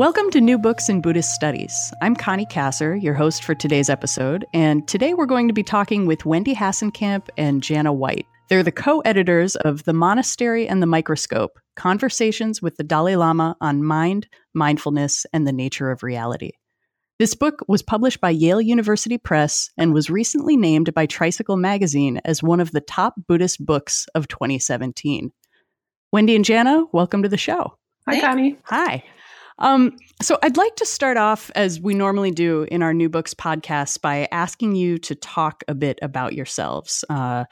Welcome to New Books in Buddhist Studies. I'm Connie Kassor, your host for today's episode, and today we're going to be talking with Wendy Hasenkamp and Janna White. They're the co editors of The Monastery and the Microscope Conversations with the Dalai Lama on Mind, Mindfulness, and the Nature of Reality. This book was published by Yale University Press and was recently named by Tricycle Magazine as one of the top Buddhist books of 2017. Wendy and Janna, welcome to the show. Hi, Connie. Hi. Um, so I'd like to start off, as we normally do in our New Books podcast, by asking you to talk a bit about yourselves. Uh,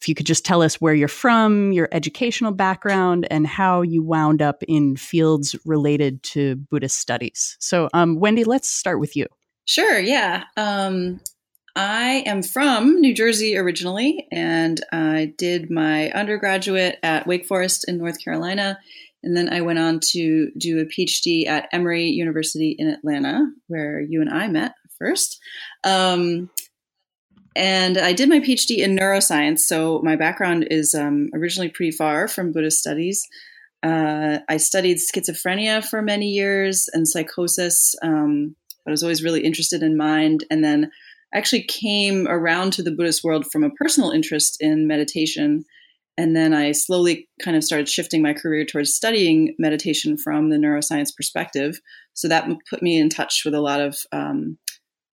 if you could just tell us where you're from, your educational background, and how you wound up in fields related to Buddhist studies. So, um, Wendy, let's start with you. Sure, yeah. Um, I am from New Jersey originally, and I did my undergraduate at Wake Forest in North Carolina and then I went on to do a PhD at Emory University in Atlanta, where you and I met first. Um, and I did my PhD in neuroscience. So my background is um, originally pretty far from Buddhist studies. Uh, I studied schizophrenia for many years and psychosis, um, but I was always really interested in mind. And then I actually came around to the Buddhist world from a personal interest in meditation and then I slowly kind of started shifting my career towards studying meditation from the neuroscience perspective. So that put me in touch with a lot of um,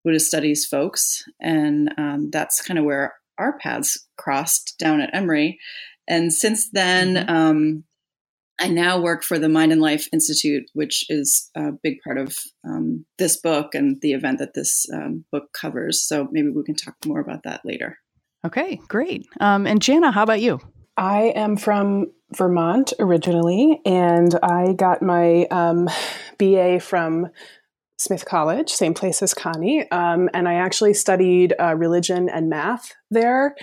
Buddhist studies folks. And um, that's kind of where our paths crossed down at Emory. And since then, mm-hmm. um, I now work for the Mind and Life Institute, which is a big part of um, this book and the event that this um, book covers. So maybe we can talk more about that later. Okay, great. Um, and Janna, how about you? I am from Vermont originally, and I got my um, BA from Smith College, same place as Connie. Um, and I actually studied uh, religion and math there.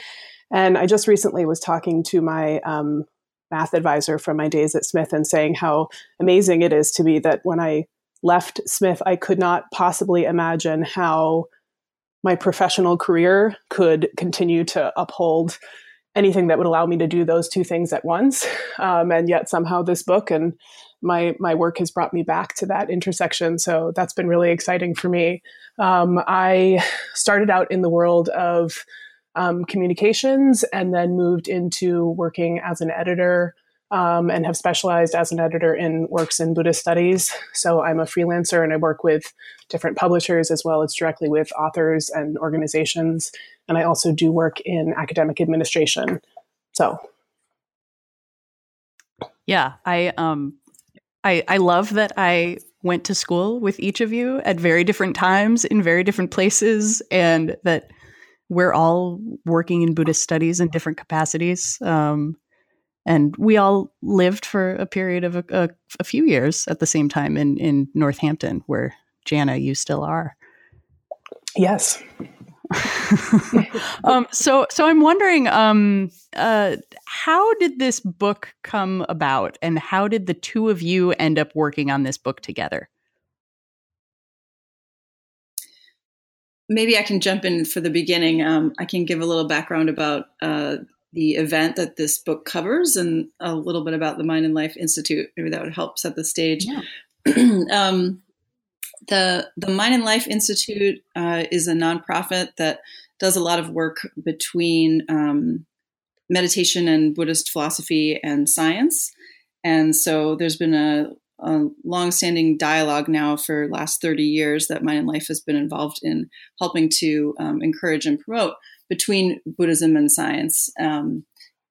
And I just recently was talking to my um, math advisor from my days at Smith and saying how amazing it is to me that when I left Smith, I could not possibly imagine how my professional career could continue to uphold anything that would allow me to do those two things at once. Um, and yet somehow this book and my my work has brought me back to that intersection. So that's been really exciting for me. Um, I started out in the world of um, communications and then moved into working as an editor um, and have specialized as an editor in works in Buddhist studies. So I'm a freelancer and I work with different publishers as well as directly with authors and organizations. And I also do work in academic administration. So, yeah, I um, I I love that I went to school with each of you at very different times in very different places, and that we're all working in Buddhist studies in different capacities. Um, and we all lived for a period of a, a, a few years at the same time in in Northampton, where Janna, you still are. Yes. um, so, so I'm wondering, um, uh, how did this book come about, and how did the two of you end up working on this book together? Maybe I can jump in for the beginning. Um, I can give a little background about uh, the event that this book covers and a little bit about the Mind and Life Institute. Maybe that would help set the stage. Yeah. um, the the Mind and Life Institute uh, is a nonprofit that does a lot of work between um, meditation and Buddhist philosophy and science. And so there's been a, a long-standing dialogue now for last 30 years that Mind and Life has been involved in helping to um, encourage and promote between Buddhism and science, um,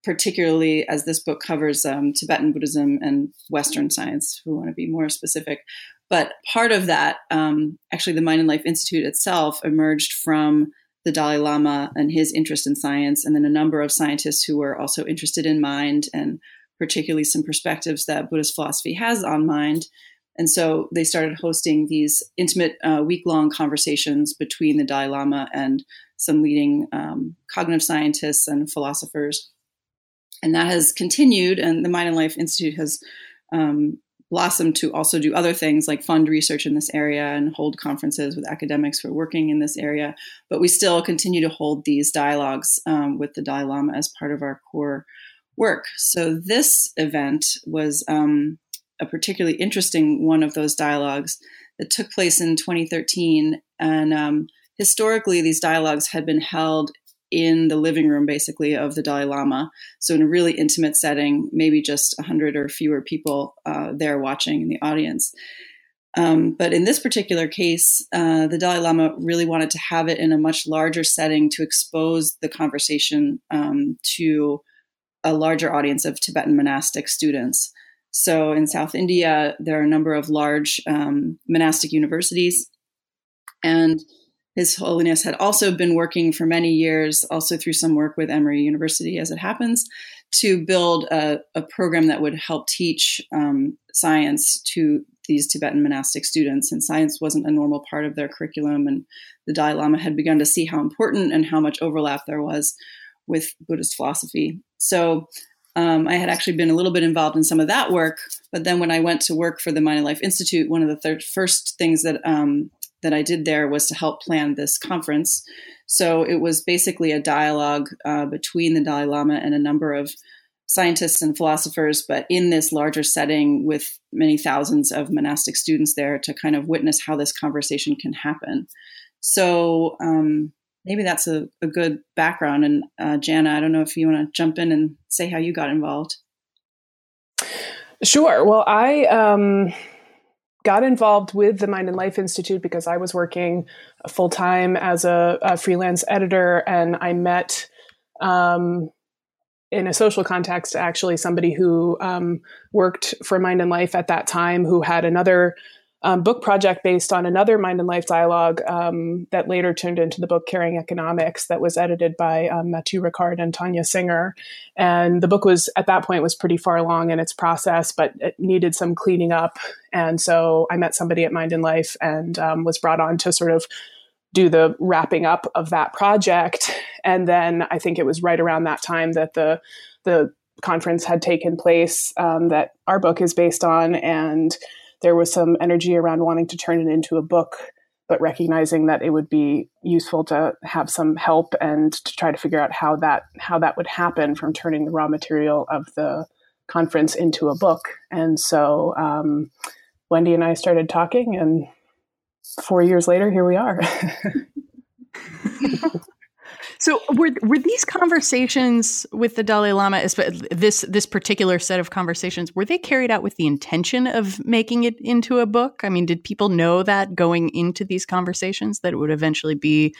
particularly as this book covers um, Tibetan Buddhism and Western science, who want to be more specific. But part of that, um, actually, the Mind and Life Institute itself emerged from the Dalai Lama and his interest in science, and then a number of scientists who were also interested in mind and particularly some perspectives that Buddhist philosophy has on mind. And so they started hosting these intimate uh, week long conversations between the Dalai Lama and some leading um, cognitive scientists and philosophers. And that has continued, and the Mind and Life Institute has um, blossomed to also do other things like fund research in this area and hold conferences with academics who are working in this area. But we still continue to hold these dialogues um, with the Dalai Lama as part of our core work. So this event was um, a particularly interesting one of those dialogues that took place in 2013. And um, historically, these dialogues had been held in the living room, basically, of the Dalai Lama. So, in a really intimate setting, maybe just 100 or fewer people uh, there watching in the audience. Um, but in this particular case, uh, the Dalai Lama really wanted to have it in a much larger setting to expose the conversation um, to a larger audience of Tibetan monastic students. So in South India, there are a number of large um, monastic universities. And His Holiness had also been working for many years, also through some work with Emory University, as it happens, to build a, a program that would help teach um, science to these Tibetan monastic students. And science wasn't a normal part of their curriculum. And the Dalai Lama had begun to see how important and how much overlap there was with Buddhist philosophy. So um, I had actually been a little bit involved in some of that work, but then when I went to work for the Mind and Life Institute, one of the thir- first things that um, that I did there was to help plan this conference. So it was basically a dialogue uh, between the Dalai Lama and a number of scientists and philosophers, but in this larger setting with many thousands of monastic students there to kind of witness how this conversation can happen. So um, maybe that's a, a good background. And uh, Janna, I don't know if you want to jump in and say how you got involved. Sure. Well, I um, got involved with the Mind and Life Institute because I was working full time as a, a, freelance editor, and I met um, in a social context actually somebody who um, worked for Mind and Life at that time who had another um, book project based on another Mind and Life dialogue um, that later turned into the book Caring Economics that was edited by um, Matthieu Ricard and Tania Singer. And the book was at that point was pretty far along in its process, but it needed some cleaning up. And so I met somebody at Mind and Life and um, was brought on to sort of do the wrapping up of that project. And then I think it was right around that time that the the conference had taken place um, that our book is based on and there was some energy around wanting to turn it into a book, but recognizing that it would be useful to have some help and to try to figure out how that how that would happen from turning the raw material of the conference into a book. And so um, Wendy and I started talking, and four years later, here we are. So were were these conversations with the Dalai Lama, this this particular set of conversations, were they carried out with the intention of making it into a book? I mean, did people know that going into these conversations that it would eventually be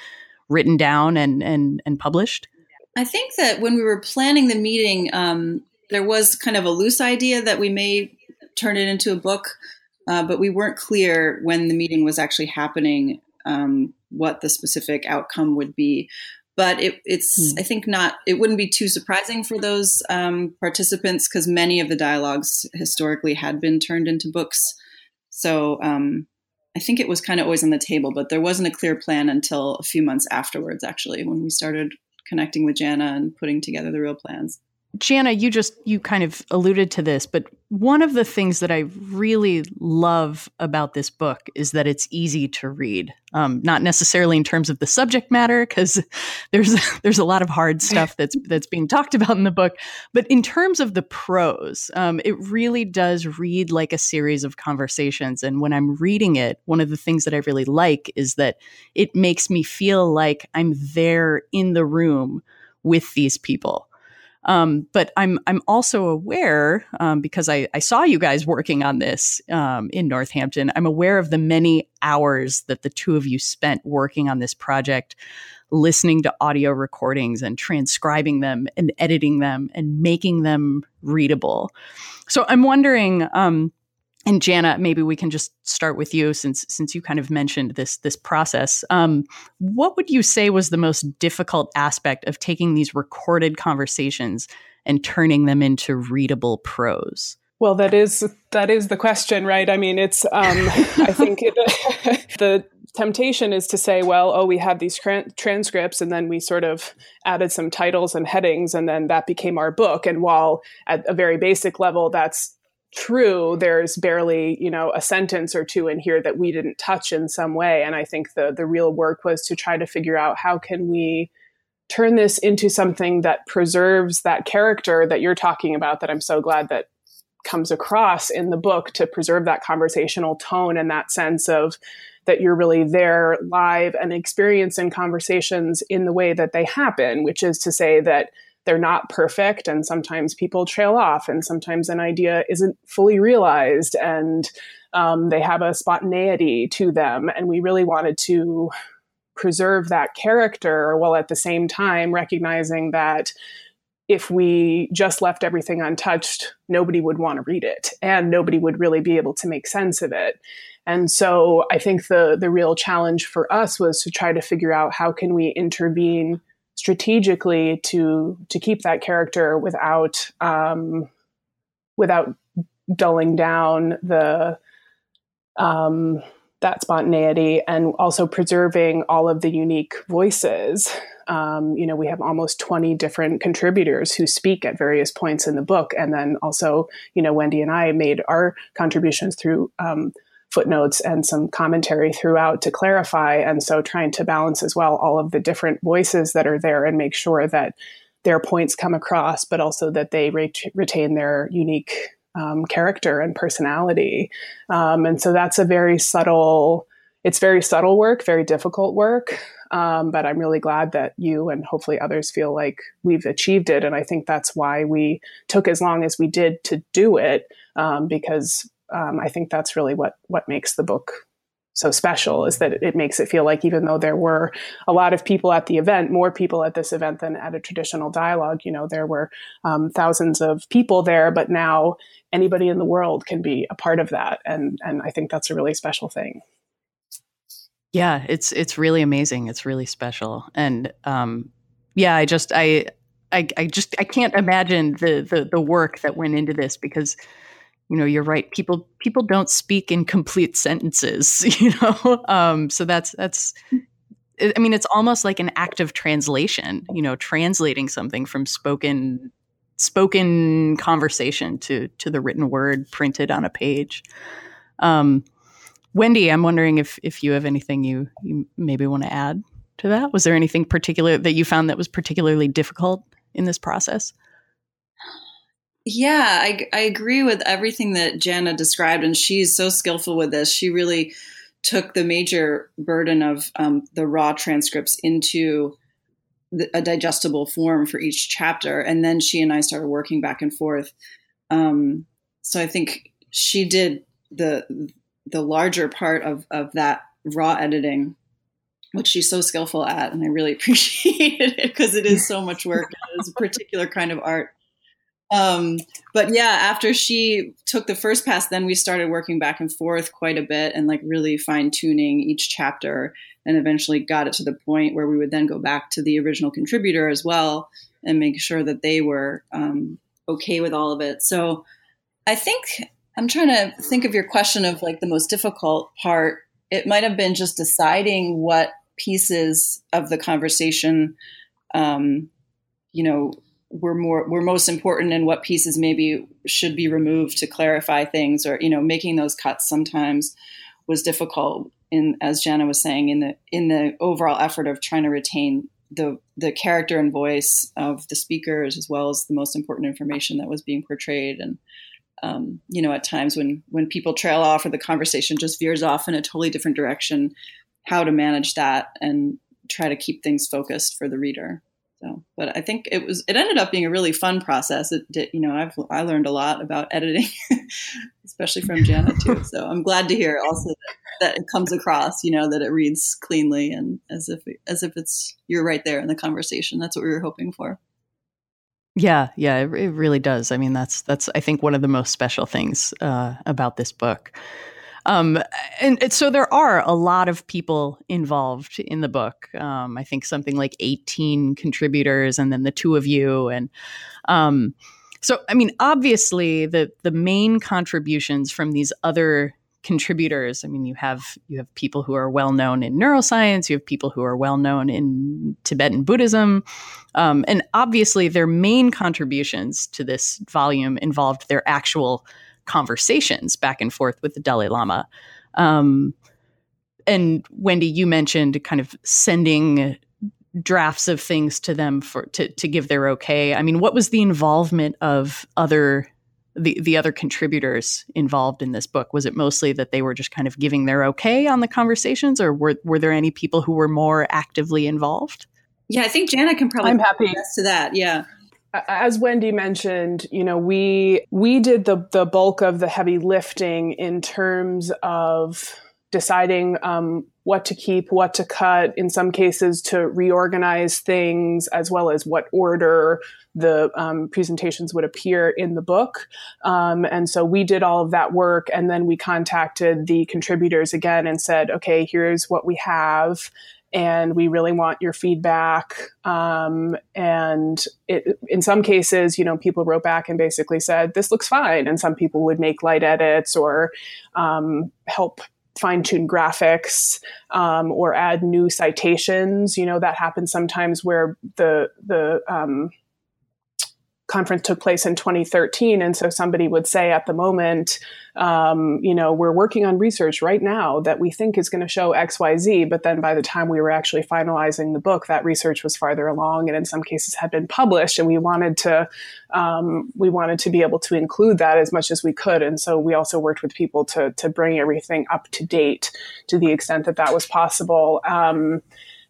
written down and and and published? I think that when we were planning the meeting, um, there was kind of a loose idea that we may turn it into a book, uh, but we weren't clear when the meeting was actually happening. Um, what the specific outcome would be but it, it's mm. I think not it wouldn't be too surprising for those um, participants because many of the dialogues historically had been turned into books. So um, I think it was kind of always on the table, but there wasn't a clear plan until a few months afterwards, actually, when we started connecting with Janna and putting together the real plans. Janna, you just you kind of alluded to this, but one of the things that I really love about this book is that it's easy to read. Um, not necessarily in terms of the subject matter, because there's there's a lot of hard stuff that's that's being talked about in the book, but in terms of the prose, um, it really does read like a series of conversations. And when I'm reading it, one of the things that I really like is that it makes me feel like I'm there in the room with these people. Um, but I'm I'm also aware um, because I, I saw you guys working on this um, in Northampton. I'm aware of the many hours that the two of you spent working on this project, listening to audio recordings and transcribing them and editing them and making them readable. So I'm wondering um, and Janna, maybe we can just start with you since since you kind of mentioned this this process. Um, what would you say was the most difficult aspect of taking these recorded conversations and turning them into readable prose? Well, that is that is the question, right? I mean, it's um, I think it, the temptation is to say, well, oh, we had these transcripts, and then we sort of added some titles and headings, and then that became our book. And while at a very basic level, that's true, there's barely you know a sentence or two in here that we didn't touch in some way. And I think the the real work was to try to figure out how can we turn this into something that preserves that character that you're talking about that I'm so glad that comes across in the book to preserve that conversational tone and that sense of that you're really there live and experiencing conversations in the way that they happen, which is to say that they're not perfect and sometimes people trail off and sometimes an idea isn't fully realized and um, they have a spontaneity to them. And we really wanted to preserve that character while at the same time recognizing that if we just left everything untouched, nobody would want to read it and nobody would really be able to make sense of it. And so I think the the real challenge for us was to try to figure out how can we intervene strategically to to keep that character without um, without dulling down the um, that spontaneity and also preserving all of the unique voices. Um, you know, we have almost 20 different contributors who speak at various points in the book. And then also, you know, Wendy and I made our contributions through um, footnotes and some commentary throughout to clarify. And so trying to balance as well all of the different voices that are there and make sure that their points come across, but also that they re- retain their unique um, character and personality. Um, and so that's a very subtle, it's very subtle work, very difficult work. Um, but I'm really glad that you and hopefully others feel like we've achieved it. And I think that's why we took as long as we did to do it, um, because um, I think that's really what what makes the book so special is that it makes it feel like even though there were a lot of people at the event, more people at this event than at a traditional dialogue, you know, there were um, thousands of people there, but now anybody in the world can be a part of that, and and I think that's a really special thing. Yeah, it's it's really amazing. It's really special, and um, yeah, I just I, I I just I can't imagine the the the work that went into this because you know you're right people people don't speak in complete sentences you know? Um, so that's that's i mean it's almost like an act of translation you know translating something from spoken spoken conversation to to the written word printed on a page. Um, wendy i'm wondering if if you have anything you you maybe want to add to that? Was there anything particular that you found that was particularly difficult in this process yeah, I, I agree with everything that Janna described, and she's so skillful with this. She really took the major burden of um, the raw transcripts into the, a digestible form for each chapter, and then she and I started working back and forth. Um, so I think she did the the larger part of of that raw editing, which she's so skillful at, and I really appreciated it because it is so much work. It's a particular kind of art. Um, but yeah, after she took the first pass, then we started working back and forth quite a bit and like really fine tuning each chapter and eventually got it to the point where we would then go back to the original contributor as well and make sure that they were um, okay with all of it. So I think I'm trying to think of your question of like the most difficult part. It might have been just deciding what pieces of the conversation, um, you know, were more were most important and what pieces maybe should be removed to clarify things or you know making those cuts sometimes was difficult in as Janna was saying in the in the overall effort of trying to retain the the character and voice of the speakers as well as the most important information that was being portrayed. And um, you know at times when when people trail off or the conversation just veers off in a totally different direction how to manage that and try to keep things focused for the reader so, but I think it was it ended up being a really fun process. It did, you know, I've I learned a lot about editing, especially from Janet too. So I'm glad to hear also that, that, it comes across, you know, that it reads cleanly and as if as if it's you're right there in the conversation. That's what we were hoping for. Yeah, yeah, it, it really does. I mean, that's that's I think one of the most special things uh, about this book. Um, and, and, so there are a lot of people involved in the book. Um, I think something like 18 contributors, and then the two of you. And um, so, I mean, obviously, the the main contributions from these other contributors. I mean, you have you have people who are well known in neuroscience. You have people who are well known in Tibetan Buddhism, um, and obviously, their main contributions to this volume involved their actual conversations back and forth with the Dalai Lama. Um, and Wendy, you mentioned kind of sending drafts of things to them for to to give their okay. I mean, what was the involvement of other the the other contributors involved in this book? Was it mostly that they were just kind of giving their okay on the conversations, or were were there any people who were more actively involved? Yeah, I think Janna can probably I'm happy to that. Yeah. As Wendy mentioned, you know, we we did the the bulk of the heavy lifting in terms of deciding um, what to keep, what to cut, in some cases to reorganize things, as well as what order the um, presentations would appear in the book. Um, and so we did all of that work. And then we contacted the contributors again and said, okay, here's what we have. And we really want your feedback. Um, and it, in some cases, you know, people wrote back and basically said, this looks fine. And some people would make light edits or um, help fine tune graphics um, or add new citations. You know, that happens sometimes where the the um, conference took place in 2013 and so somebody would say at the moment um, you know we're working on research right now that we think is going to show xyz but then by the time we were actually finalizing the book that research was farther along and in some cases had been published. And we wanted to um, we wanted to be able to include that as much as we could. And so we also worked with people to to bring everything up to date to the extent that that was possible um,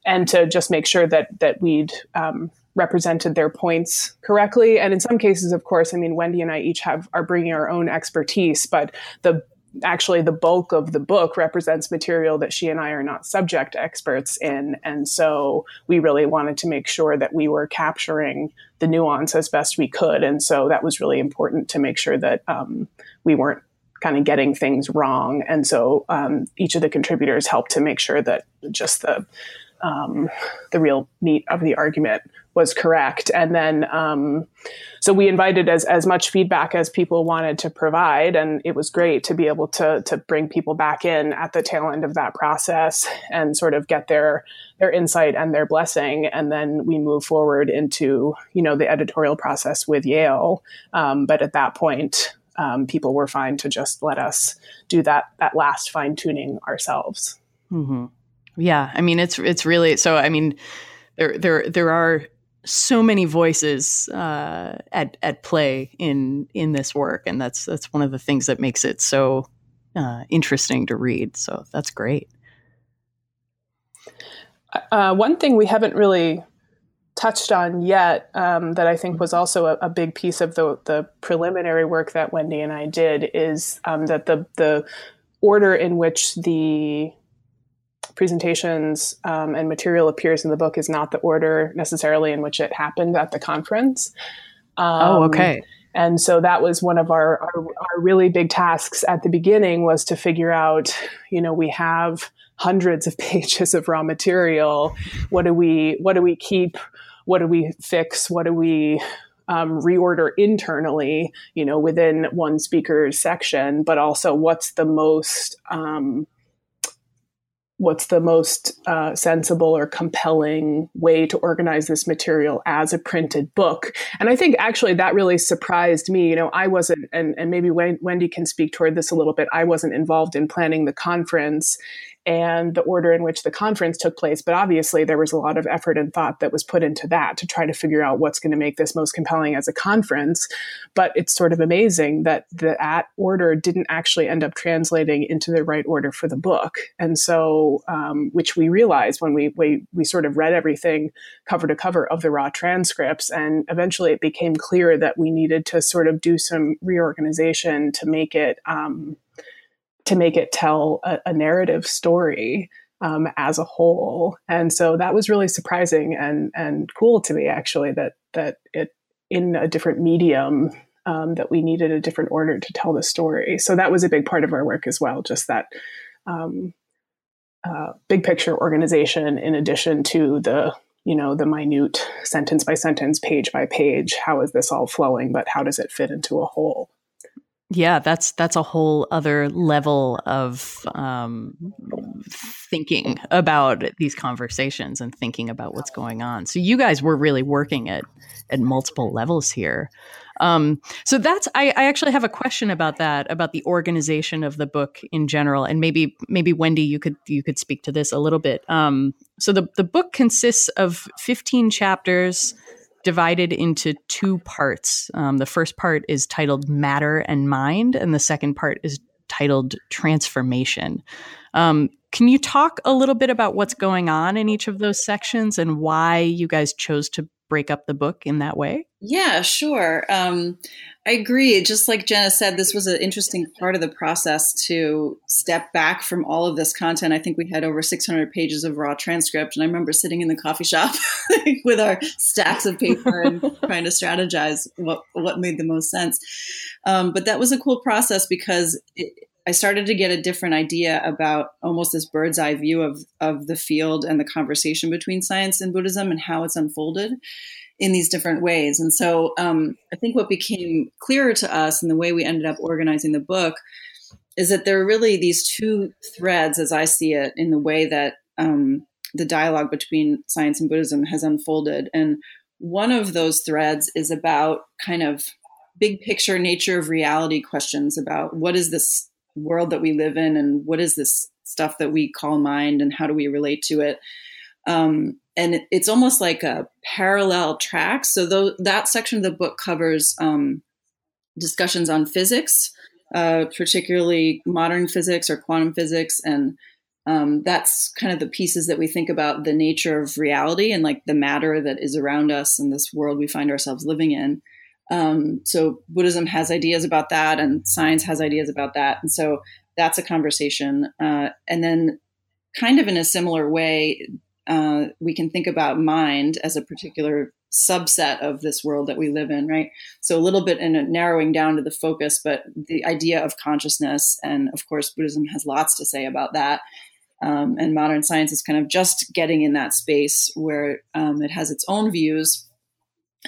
and to just make sure that that we'd um, represented their points correctly. And in some cases, of course, I mean, Wendy and I each have are bringing our own expertise, but the actually the bulk of the book represents material that she and I are not subject experts in. And so we really wanted to make sure that we were capturing the nuance as best we could. And so that was really important to make sure that um, we weren't kind of getting things wrong. And so um, each of the contributors helped to make sure that just the um, the real meat of the argument was correct. And then, um, so we invited as, as much feedback as people wanted to provide. And it was great to be able to, to bring people back in at the tail end of that process and sort of get their, their insight and their blessing. And then we move forward into, you know, the editorial process with Yale. Um, but at that point, um, people were fine to just let us do that, that last fine tuning ourselves. Mm-hmm. Yeah. I mean, it's, it's really, so, I mean, there, there, there are so many voices uh, at at play in in this work, and that's that's one of the things that makes it so uh, interesting to read. So that's great. Uh, one thing we haven't really touched on yet um, that I think was also a, a, big piece of the the preliminary work that Wendy and I did is um, that the the order in which the presentations um, and material appears in the book is not the order necessarily in which it happened at the conference. Oh, um, oh, okay. And so that was one of our, our, our really big tasks at the beginning was to figure out, you know, we have hundreds of pages of raw material. What do we what do we keep? What do we fix? What do we um, reorder internally, you know, within one speaker's section, but also what's the most um, what's the most uh, sensible or compelling way to organize this material as a printed book. And i think actually that really surprised me. You know i wasn't and, and maybe wendy can speak toward this a little bit. I wasn't involved in planning the conference and the order in which the conference took place. But obviously, there was a lot of effort and thought that was put into that to try to figure out what's going to make this most compelling as a conference. But it's sort of amazing that that order didn't actually end up translating into the right order for the book. And so, um, which we realized when we, we, we sort of read everything cover to cover of the raw transcripts. And eventually, it became clear that we needed to sort of do some reorganization to make it. Um, to make it tell a, a narrative story um, as a whole. And so that was really surprising and and cool to me actually that that it in a different medium um, that we needed a different order to tell the story. So that was a big part of our work as well, just that um, uh, big picture organization in addition to the you know the minute sentence by sentence page by page how is this all flowing but how does it fit into a whole yeah, that's that's a whole other level of um, thinking about these conversations and thinking about what's going on. So you guys were really working at at multiple levels here. Um, so that's I, I actually have a question about that about the organization of the book in general, and maybe maybe Wendy you could you could speak to this a little bit. Um, so the the book consists of fifteen chapters divided into two parts. Um, the first part is titled Matter and Mind, and the second part is titled Transformation. Um, can you talk a little bit about what's going on in each of those sections and why you guys chose to break up the book in that way? Yeah, sure. Um, I agree. Just like Jenna said, this was an interesting part of the process to step back from all of this content. I think we had over 600 pages of raw transcript, and I remember sitting in the coffee shop with our stacks of paper and trying to strategize what what made the most sense. Um, but that was a cool process because it, I started to get a different idea about almost this bird's eye view of of the field and the conversation between science and Buddhism and how it's unfolded in these different ways. And so um, I think what became clearer to us and the way we ended up organizing the book is that there are really these two threads, as I see it, in the way that um, the dialogue between science and Buddhism has unfolded. And one of those threads is about kind of big picture nature of reality questions about what is this world that we live in and what is this stuff that we call mind and how do we relate to it um, and it, it's almost like a parallel track. So th- that section of the book covers um, discussions on physics, uh, particularly modern physics or quantum physics, and um, that's kind of the pieces that we think about the nature of reality and like the matter that is around us in this world we find ourselves living in. Um, so Buddhism has ideas about that, and science has ideas about that, and so that's a conversation. Uh, and then, kind of in a similar way, uh, we can think about mind as a particular subset of this world that we live in, right? So a little bit in a narrowing down to the focus, but the idea of consciousness, and of course, Buddhism has lots to say about that. Um, and modern science is kind of just getting in that space where um, it has its own views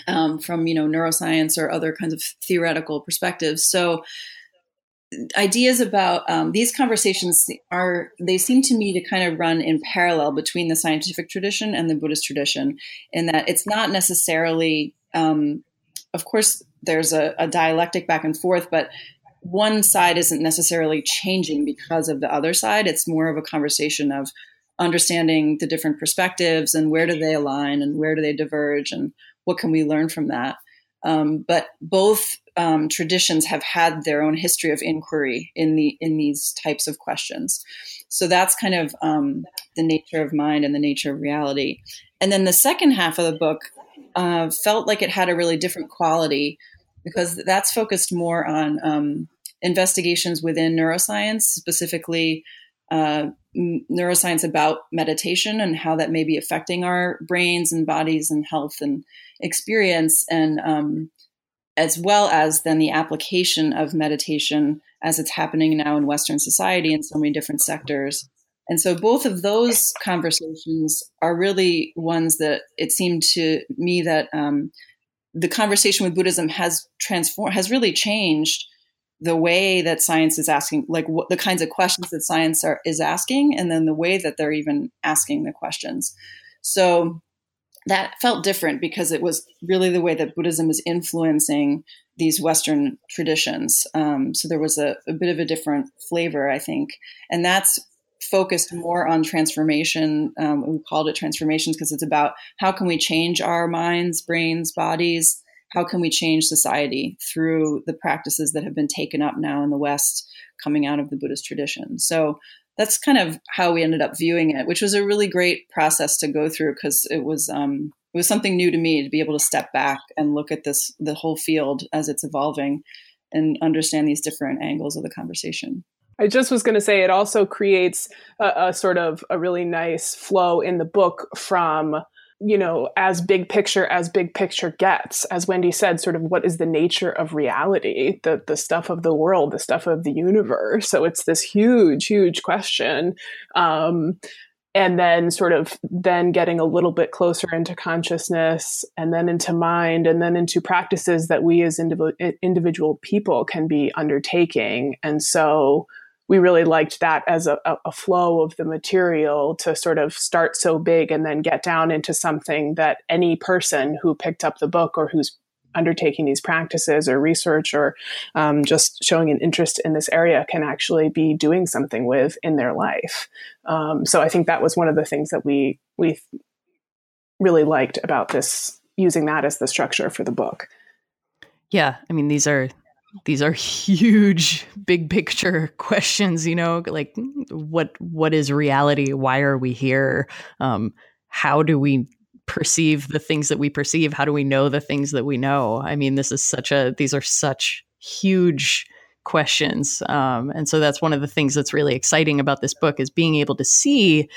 um, from you know neuroscience or other kinds of theoretical perspectives. So ideas about um, these conversations are they seem to me to kind of run in parallel between the scientific tradition and the buddhist tradition in that it's not necessarily um, of course there's a, a, dialectic back and forth but one side isn't necessarily changing because of the other side it's more of a conversation of understanding the different perspectives and where do they align and where do they diverge and what can we learn from that um, but both um, traditions have had their own history of inquiry in the in these types of questions. So that's kind of um, the nature of mind and the nature of reality. And then the second half of the book uh, felt like it had a really different quality because that's focused more on um, investigations within neuroscience, specifically uh, neuroscience about meditation and how that may be affecting our brains and bodies and health and experience, and um, as well as then the application of meditation as it's happening now in Western society in so many different sectors. And so both of those conversations are really ones that it seemed to me that um, the conversation with Buddhism has transformed, has really changed the way that science is asking, like what the kinds of questions that science are, is asking, and then the way that they're even asking the questions. So that felt different because it was really the way that Buddhism is influencing these Western traditions. Um, so there was a, a, bit of a different flavor, I think. And that's focused more on transformation. Um, we called it transformations because it's about how can we change our minds, brains, bodies, how can we change society through the practices that have been taken up now in the West coming out of the Buddhist tradition? So that's kind of how we ended up viewing it, which was a really great process to go through because it was um, it was something new to me to be able to step back and look at this the whole field as it's evolving and understand these different angles of the conversation. I just was going to say it also creates a, a, sort of a really nice flow in the book from you know, as big picture as big picture gets, as Wendy said, sort of what is the nature of reality, the the stuff of the world, the stuff of the universe. So it's this huge, huge question. Um, and then sort of then getting a little bit closer into consciousness and then into mind and then into practices that we as indiv- individual people can be undertaking and so we really liked that as a, a, flow of the material to sort of start so big and then get down into something that any person who picked up the book or who's undertaking these practices or research or um, just showing an interest in this area can actually be doing something with in their life. Um, so I think that was one of the things that we we really liked about this using that as the structure for the book. Yeah, I mean these are these are huge big picture questions you know like what what is reality? Why are we here? Um, how do we perceive the things that we perceive? How do we know the things that we know? I mean this is such a these are such huge questions. Um, and so that's one of the things that's really exciting about this book is being able to see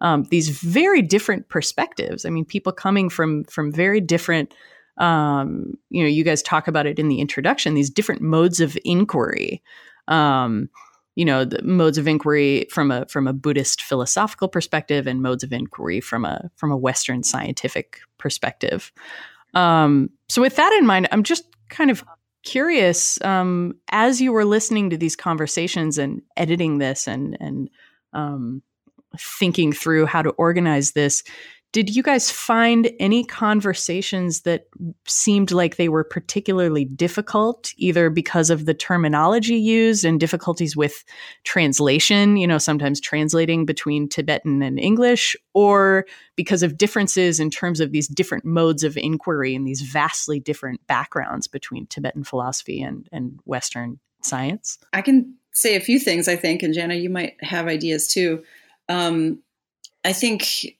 um, these very different perspectives. I mean people coming from from very different um, you know, you guys talk about it in the introduction, these different modes of inquiry. Um, you know, the modes of inquiry from a from a Buddhist philosophical perspective and modes of inquiry from a from a Western scientific perspective. Um, so with that in mind, I'm just kind of curious, um, as you were listening to these conversations and editing this and and um, thinking through how to organize this, did you guys find any conversations that seemed like they were particularly difficult, either because of the terminology used and difficulties with translation, you know, sometimes translating between Tibetan and English, or because of differences in terms of these different modes of inquiry and these vastly different backgrounds between Tibetan philosophy and, and Western science? I can say a few things, I think, and Janna, you might have ideas too. Um, I think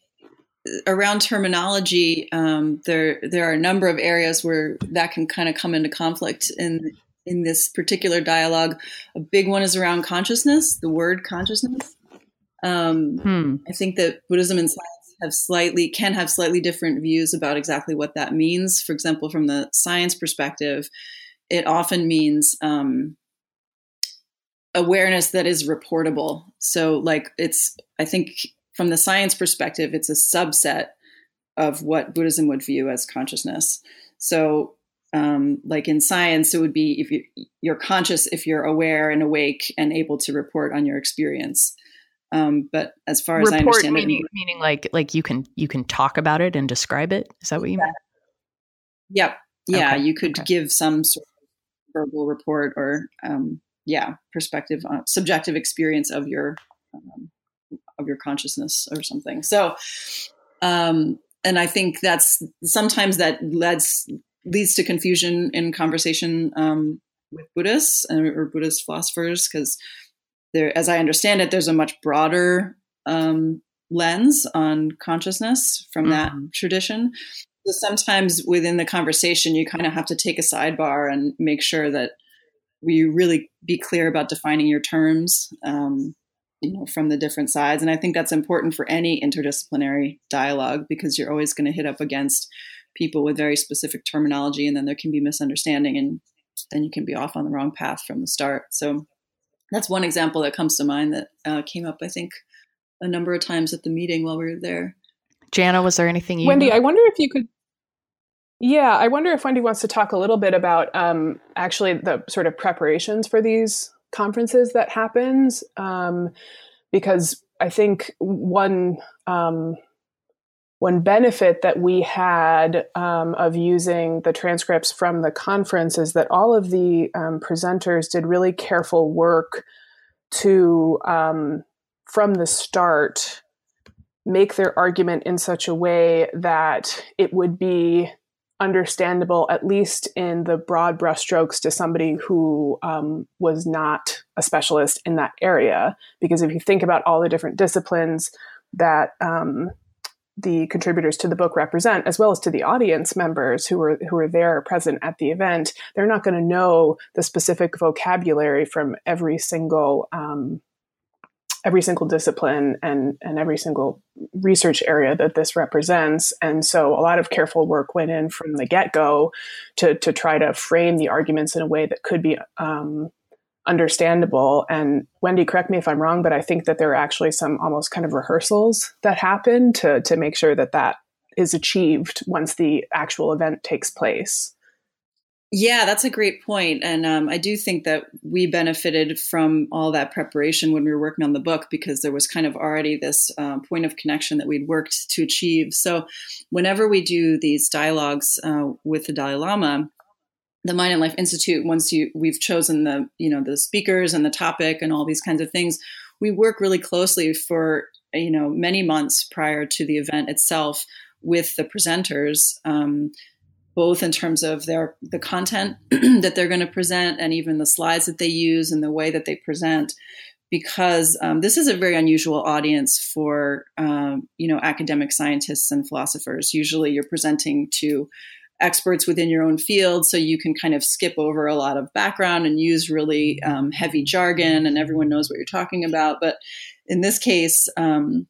around terminology, um, there there are a number of areas where that can kind of come into conflict in in this particular dialogue. A big one is around consciousness, the word consciousness. Um, hmm. I think that Buddhism and science have slightly can have slightly different views about exactly what that means. For example, from the science perspective, it often means um, awareness that is reportable. So, like it's I think from the science perspective, it's a subset of what Buddhism would view as consciousness. So, um, like in science, it would be if you, you're conscious, if you're aware and awake and able to report on your experience. Um, but as far as I understand, meaning, it, meaning like like you can you can talk about it and describe it. Is that what you mean? Yep. Yeah, okay. you could okay. give some sort of verbal report or um, yeah, perspective, on, subjective experience of your um, of your consciousness or something. So, um, and I think that's sometimes that leads leads to confusion in conversation um, with Buddhists or Buddhist philosophers because there, as I understand it, there's a much broader um, lens on consciousness from mm-hmm. that tradition. So sometimes within the conversation, you kind of have to take a sidebar and make sure that we really be clear about defining your terms. Um, you know from the different sides. And i think that's important for any interdisciplinary dialogue because you're always going to hit up against people with very specific terminology and then there can be misunderstanding and then you can be off on the wrong path from the start. So that's one example that comes to mind that uh, came up i think a number of times at the meeting while we were there. Janna was there anything you wendy know? i wonder if you could yeah i wonder if wendy wants to talk a little bit about um, actually the sort of preparations for these conferences that happens um, because I think one um, one benefit that we had um, of using the transcripts from the conference is that all of the um, presenters did really careful work to um, from the start make their argument in such a way that it would be understandable, at least in the broad brushstrokes, to somebody who um, was not a specialist in that area. Because if you think about all the different disciplines that um, the contributors to the book represent, as well as to the audience members who were who were there present at the event, they're not going to know the specific vocabulary from every single um, every single discipline and and every single research area that this represents. And so a lot of careful work went in from the get-go to to try to frame the arguments in a way that could be um, understandable. And wendy correct me if i'm wrong but i think that there are actually some almost kind of rehearsals that happen to to make sure that that is achieved once the actual event takes place yeah, that's a great point. And um, I do think that we benefited from all that preparation when we were working on the book because there was kind of already this uh, point of connection that we'd worked to achieve. So whenever we do these dialogues uh, with the Dalai Lama, the Mind and Life Institute, once you we've chosen the you know the speakers and the topic and all these kinds of things, we work really closely for you know many months prior to the event itself with the presenters. Um, both in terms of their the content that they're going to present and even the slides that they use and the way that they present. Because um, this is a very unusual audience for um, you know academic scientists and philosophers. Usually you're presenting to experts within your own field so you can kind of skip over a lot of background and use really um, heavy jargon and everyone knows what you're talking about. But in this case um,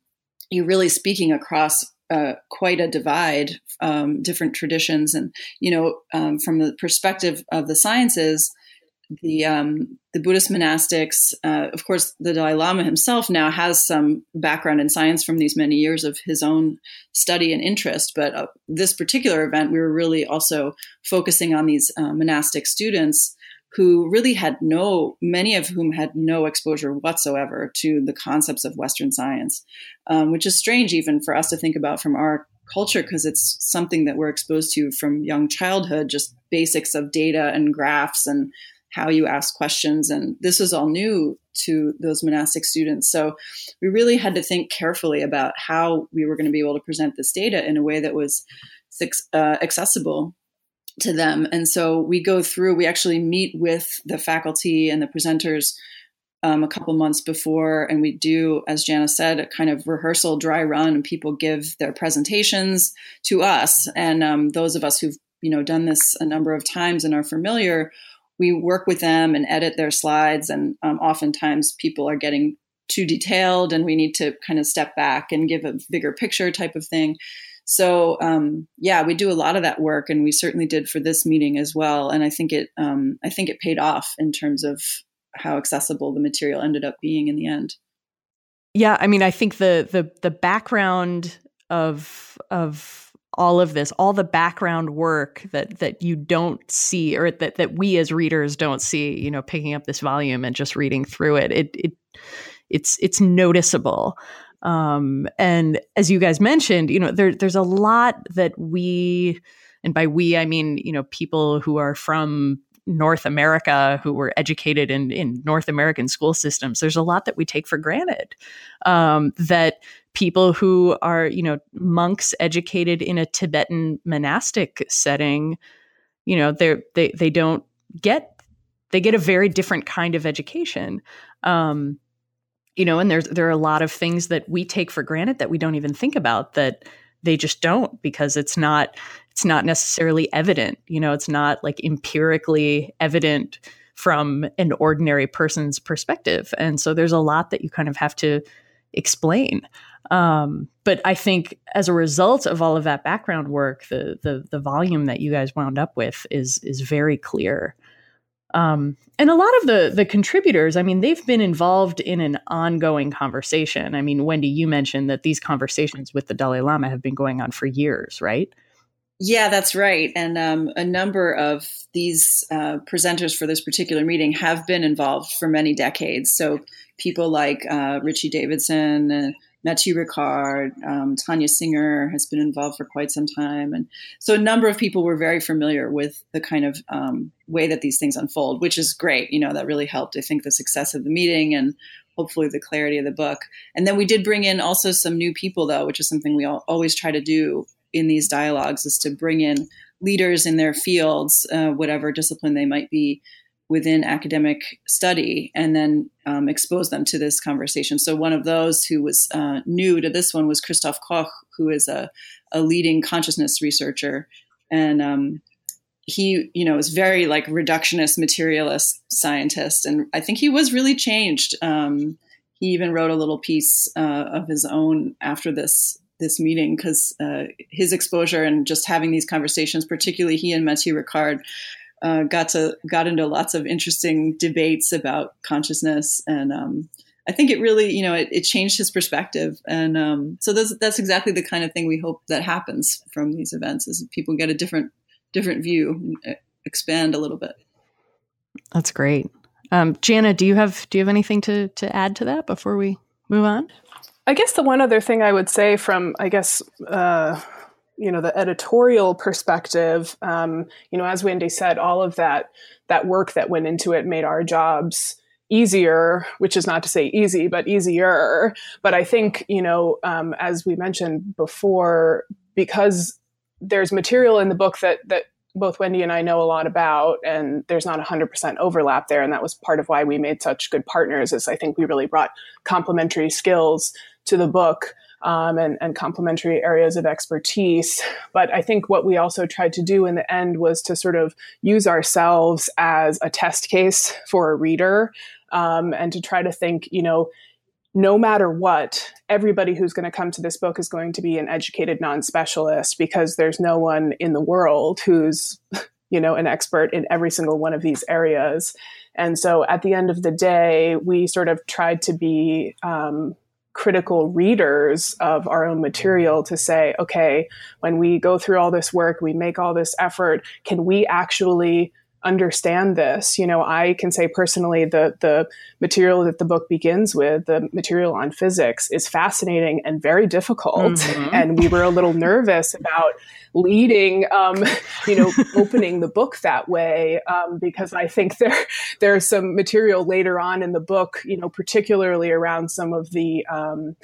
you're really speaking across uh, quite a divide, um, different traditions, and you know, um, from the perspective of the sciences, the um, the Buddhist monastics, uh, of course, the Dalai Lama himself now has some background in science from these many years of his own study and interest. But uh, this particular event, we were really also focusing on these uh, monastic students who really had no, many of whom had no exposure whatsoever to the concepts of Western science, um, which is strange even for us to think about from our culture because it's something that we're exposed to from young childhood, just basics of data and graphs and how you ask questions. And this was all new to those monastic students. So we really had to think carefully about how we were going to be able to present this data in a way that was uh, accessible to them. And so we go through, we actually meet with the faculty and the presenters um, a couple months before, and we do, as Janna said, a kind of rehearsal dry run, and people give their presentations to us. And um, those of us who've you know done this a number of times and are familiar, we work with them and edit their slides. And um, oftentimes, people are getting too detailed, and we need to kind of step back and give a bigger picture type of thing. So um, yeah, we do a lot of that work, and we certainly did for this meeting as well. And I think it um, I think it paid off in terms of how accessible the material ended up being in the end. Yeah, I mean, I think the the the background of of all of this, all the background work that that you don't see, or that that we as readers don't see, you know, picking up this volume and just reading through it, it it it's it's noticeable. Um, and as you guys mentioned, you know, there, there's a lot that we, and by we, I mean, you know, people who are from North America who were educated in, in North American school systems, there's a lot that we take for granted. Um, that people who are, you know, monks educated in a Tibetan monastic setting, you know, they're, they, they don't get, they get a very different kind of education. Um, you know and there's there are a lot of things that we take for granted that we don't even think about that they just don't because it's not it's not necessarily evident you know it's not like empirically evident from an ordinary person's perspective. And so there's a lot that you kind of have to explain. Um, but i think as a result of all of that background work the the the volume that you guys wound up with is is very clear um, and a lot of the the contributors, I mean, they've been involved in an ongoing conversation. I mean, Wendy, you mentioned that these conversations with the Dalai Lama have been going on for years, right? Yeah, that's right. And um, a number of these uh, presenters for this particular meeting have been involved for many decades. So people like uh, Richie Davidson, uh, Matthieu Ricard, um, Tania Singer has been involved for quite some time. And so a number of people were very familiar with the kind of um, way that these things unfold, which is great. You know, that really helped, I think, the success of the meeting and hopefully the clarity of the book. And then we did bring in also some new people, though, which is something we all, always try to do in these dialogues is to bring in leaders in their fields, uh, whatever discipline they might be, within academic study and then um, expose them to this conversation. So one of those who was uh, new to this one was Christoph Koch, who is a, a leading consciousness researcher, and um, he, you know, is very like reductionist, materialist scientist, and I think he was really changed. Um, he even wrote a little piece uh, of his own after this this meeting because uh, his exposure and just having these conversations, particularly he and Matthieu Ricard, uh, got to got into lots of interesting debates about consciousness, and um, I think it really, you know, it, it changed his perspective, and um, so that's that's exactly the kind of thing we hope that happens from these events is people get a different different view, uh, expand a little bit. That's great. Um, Janna, do you have do you have anything to to add to that before we move on? I guess the one other thing I would say from I guess uh, you know the editorial perspective, um, you know, as Wendy said, all of that that work that went into it made our jobs easier, which is not to say easy, but easier. But I think you know, um, as we mentioned before, because there's material in the book that that both Wendy and I know a lot about, and there's not 100% overlap there. And that was part of why we made such good partners, is I think we really brought complementary skills to the book um, and, and complementary areas of expertise. But I think what we also tried to do in the end was to sort of use ourselves as a test case for a reader um, and to try to think, you know, no matter what, everybody who's going to come to this book is going to be an educated non specialist because there's no one in the world who's, you know, an expert in every single one of these areas. And so at the end of the day, we sort of tried to be um, critical readers of our own material to say, okay, when we go through all this work, we make all this effort, can we actually understand this. You know, I can say personally the the material that the book begins with, the material on physics, is fascinating and very difficult. Mm-hmm. And we were a little nervous about leading, um, you know, opening the book that way um, because I think there there's some material later on in the book, you know, particularly around some of the um,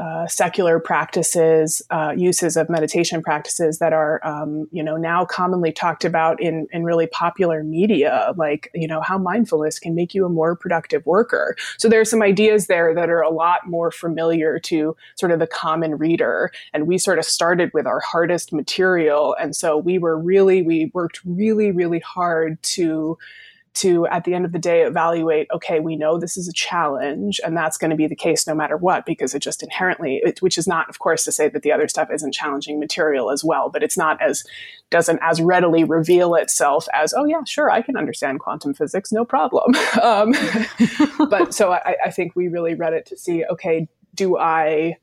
uh, secular practices, uh, uses of meditation practices that are, um, you know, now commonly talked about in, in really popular media, like, you know, how mindfulness can make you a more productive worker. So there are some ideas there that are a lot more familiar to sort of the common reader. And we sort of started with our hardest material. And so we were really, we worked really, really hard to, to at the end of the day evaluate okay we know this is a challenge and that's going to be the case no matter what because it just inherently it, which is not of course to say that the other stuff isn't challenging material as well but it's not as doesn't as readily reveal itself as oh yeah sure i can understand quantum physics no problem. Um, but so I, I think we really read it to see okay do i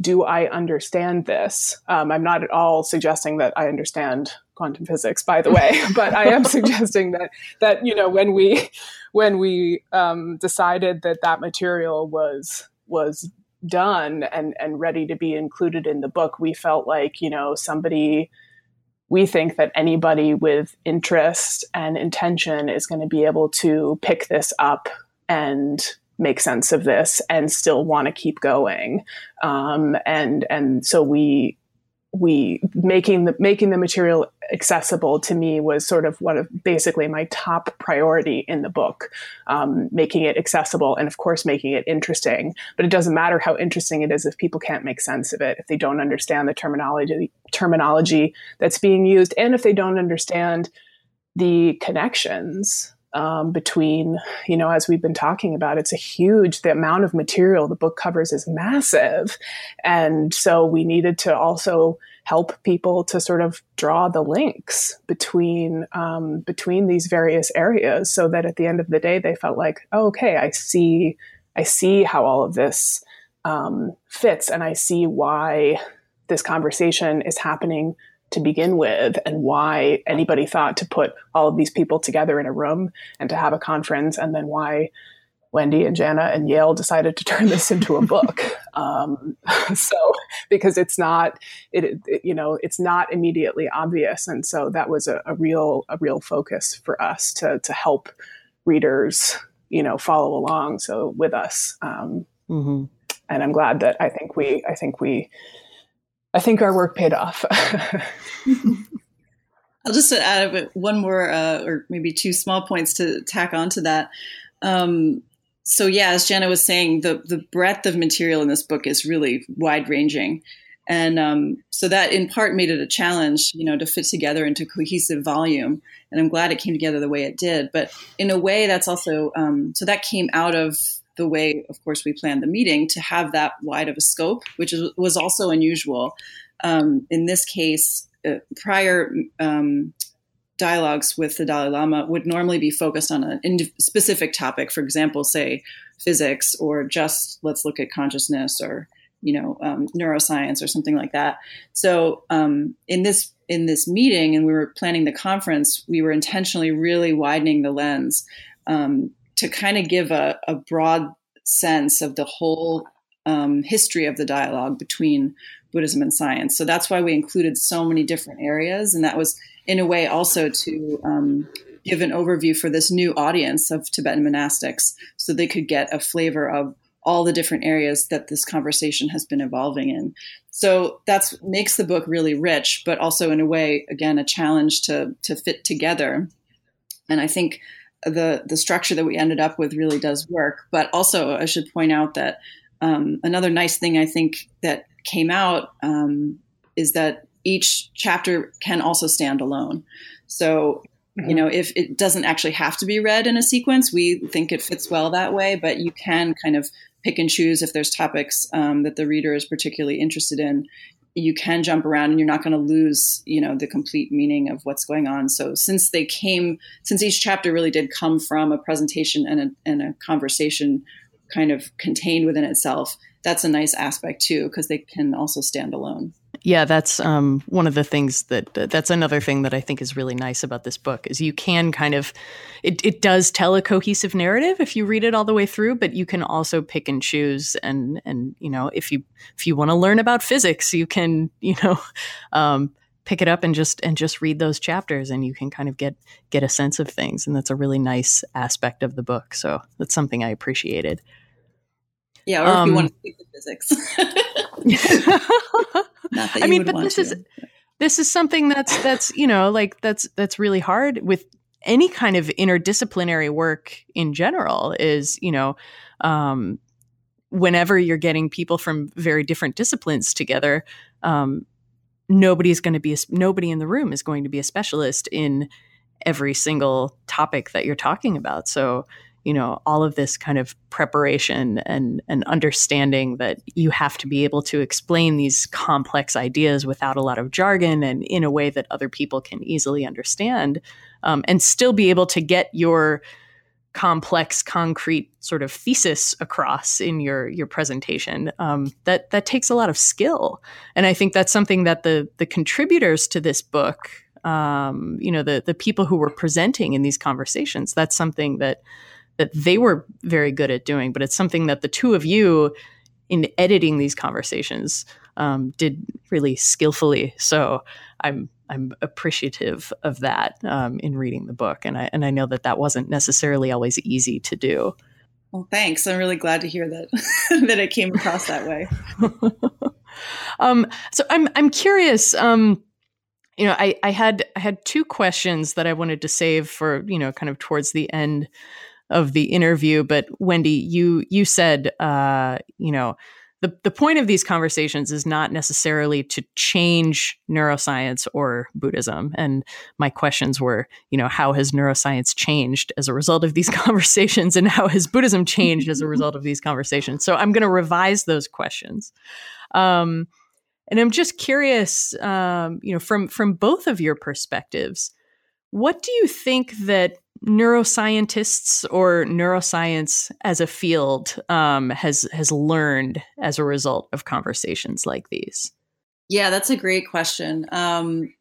do I understand this? Um, I'm not at all suggesting that I understand quantum physics, by the way, but I am suggesting that that you know when we when we um, decided that that material was was done and and ready to be included in the book, we felt like you know somebody. We think that anybody with interest and intention is going to be able to pick this up and make sense of this and still want to keep going. Um, and and so we we making the making the material accessible to me was sort of one of basically my top priority in the book um, making it accessible and of course making it interesting but it doesn't matter how interesting it is if people can't make sense of it if they don't understand the terminology terminology that's being used and if they don't understand the connections um, between, you know, as we've been talking about, it's a huge, the amount of material the book covers is massive. And so we needed to also help people to sort of draw the links between, um, between these various areas so that at the end of the day, they felt like, oh, okay, I see, I see how all of this um, fits and I see why this conversation is happening to begin with and why anybody thought to put all of these people together in a room and to have a conference and then why Wendy and Janna and Yale decided to turn this into a book. Um, so because it's not, it, it, you know, it's not immediately obvious, and so that was a, a, real a real focus for us to to help readers, you know, follow along. So with us, um, mm-hmm. and I'm glad that I think we I think we I think our work paid off. I'll just add one more, uh, or maybe two small points to tack onto that. Um, so yeah, as Janna was saying, the the breadth of material in this book is really wide ranging, and um, so that in part made it a challenge, you know, to fit together into cohesive volume. And I'm glad it came together the way it did. But in a way, that's also um, so that came out of the way, of course, we planned the meeting to have that wide of a scope, which is, was also unusual. Um, in this case, uh, prior um, dialogues with the Dalai Lama would normally be focused on a specific topic, for example, say physics, or just let's look at consciousness, or you know um, neuroscience, or something like that. So um, in this in this meeting, and we were planning the conference, we were intentionally really widening the lens um, to kind of give a, a, broad sense of the whole um, history of the dialogue between Buddhism and science. So that's why we included so many different areas, and that was in a way also to um, give an overview for this new audience of Tibetan monastics, so they could get a flavor of all the different areas that this conversation has been evolving in. So that's makes the book really rich, but also in a way, again, a challenge to to fit together. And I think the the structure that we ended up with really does work. But also, I should point out that um, another nice thing I think that came out um, is that each chapter can also stand alone. So, mm-hmm. you know, if it doesn't actually have to be read in a sequence, we think it fits well that way, but you can kind of pick and choose if there's topics um, that the reader is particularly interested in. You can jump around and you're not going to lose, you know, the complete meaning of what's going on. So since they came, since each chapter really did come from a presentation and a, and a conversation kind of contained within itself, that's a nice aspect too, because they can also stand alone. Yeah, that's um, one of the things that that's another thing that I think is really nice about this book is you can kind of it, it does tell a cohesive narrative if you read it all the way through, but you can also pick and choose and and you know if you if you want to learn about physics, you can you know um, pick it up and just and just read those chapters and you can kind of get get a sense of things and that's a really nice aspect of the book. So that's something I appreciated. Yeah, or um, if you want to speak the physics. I mean, but this to. is this is something that's that's you know like that's that's really hard with any kind of interdisciplinary work in general. Is you know. Um, whenever you're getting people from very different disciplines together, um, nobody's going to be a, nobody in the room is going to be a specialist in every single topic that you're talking about. So you know all of this kind of preparation and and understanding that you have to be able to explain these complex ideas without a lot of jargon and in a way that other people can easily understand um, and still be able to get your complex concrete sort of thesis across in your your presentation um, that that takes a lot of skill. And i think that's something that the the contributors to this book um, you know the the people who were presenting in these conversations that's something that that they were very good at doing, but it's something that the two of you in editing these conversations um, did really skillfully. So I'm I'm appreciative of that um, in reading the book, and I and I know that that wasn't necessarily always easy to do. Well, thanks. I'm really glad to hear that that it came across that way. um, so I'm I'm curious. Um, you know, I, I had I had two questions that I wanted to save for you know kind of towards the end of the interview. But Wendy, you you said, uh, you know, the the point of these conversations is not necessarily to change neuroscience or Buddhism. And my questions were, you know, how has neuroscience changed as a result of these conversations, and how has Buddhism changed as a result of these conversations? So I'm going to revise those questions. Um, and I'm just curious, um, you know, from from both of your perspectives, what do you think that neuroscientists or neuroscience as a field um, has has learned as a result of conversations like these? Yeah, that's a great question. Um,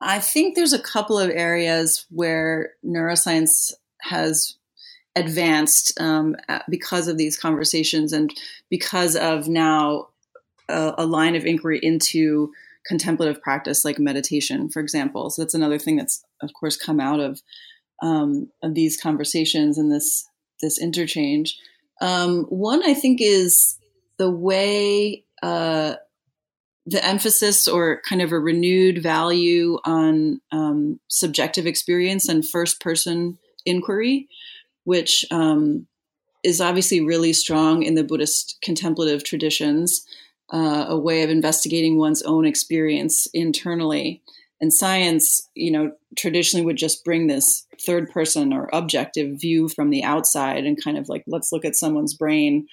I think there's a couple of areas where neuroscience has advanced um, because of these conversations and because of now a, a line of inquiry into contemplative practice like meditation, for example. So that's another thing that's, of course, come out of um, of these conversations and this this interchange. Um, one, I think, is the way uh, the emphasis or kind of a renewed value on um, subjective experience and first person inquiry, which um, is obviously really strong in the Buddhist contemplative traditions, uh, a way of investigating one's own experience internally. And science, you know, traditionally would just bring this third person or objective view from the outside and kind of like, let's look at someone's brain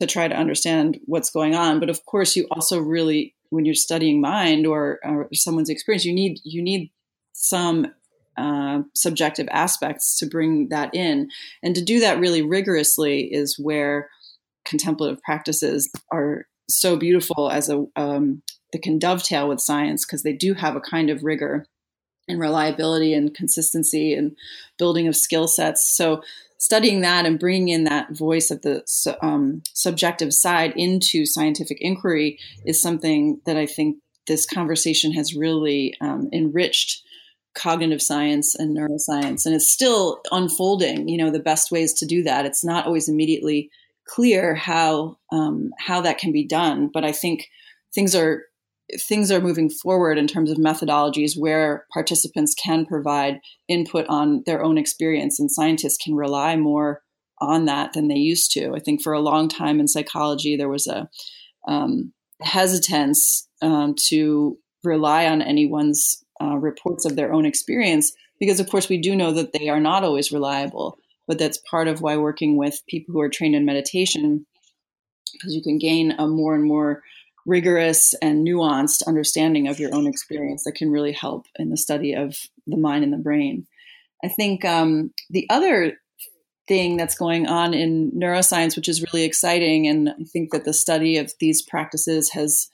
to try to understand what's going on. But of course, you also really, when you're studying mind or, or someone's experience, you need you need some uh, subjective aspects to bring that in, and to do that really rigorously is where contemplative practices are so beautiful as a um, that can dovetail with science because they do have a kind of rigor and reliability and consistency and building of skill sets. So studying that and bringing in that voice of the um, subjective side into scientific inquiry is something that I think this conversation has really um, enriched cognitive science and neuroscience. And it's still unfolding you know the best ways to do that. It's not always immediately clear how um, how that can be done. But i think things are things are moving forward in terms of methodologies where participants can provide input on their own experience and scientists can rely more on that than they used to. I think for a long time in psychology, there was a um, hesitance um, to rely on anyone's uh, reports of their own experience because, of course, we do know that they are not always reliable. But that's part of why working with people who are trained in meditation, because you can gain a more and more rigorous and nuanced understanding of your own experience that can really help in the study of the mind and the brain. I think um, the other thing that's going on in neuroscience, which is really exciting, and I think that the study of these practices has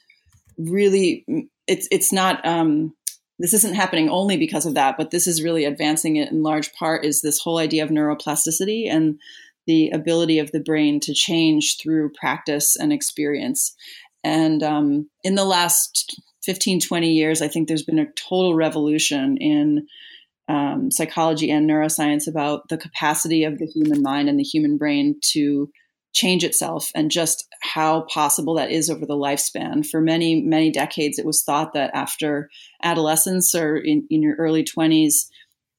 really it's it's not um, this isn't happening only because of that, but this is really advancing it in large part is this whole idea of neuroplasticity and the ability of the brain to change through practice and experience. And um, in the last 15, 20 years, I think there's been a total revolution in um, psychology and neuroscience about the capacity of the human mind and the human brain to change itself and just how possible that is over the lifespan. For many, many decades, it was thought that after adolescence or in, in your early 20s,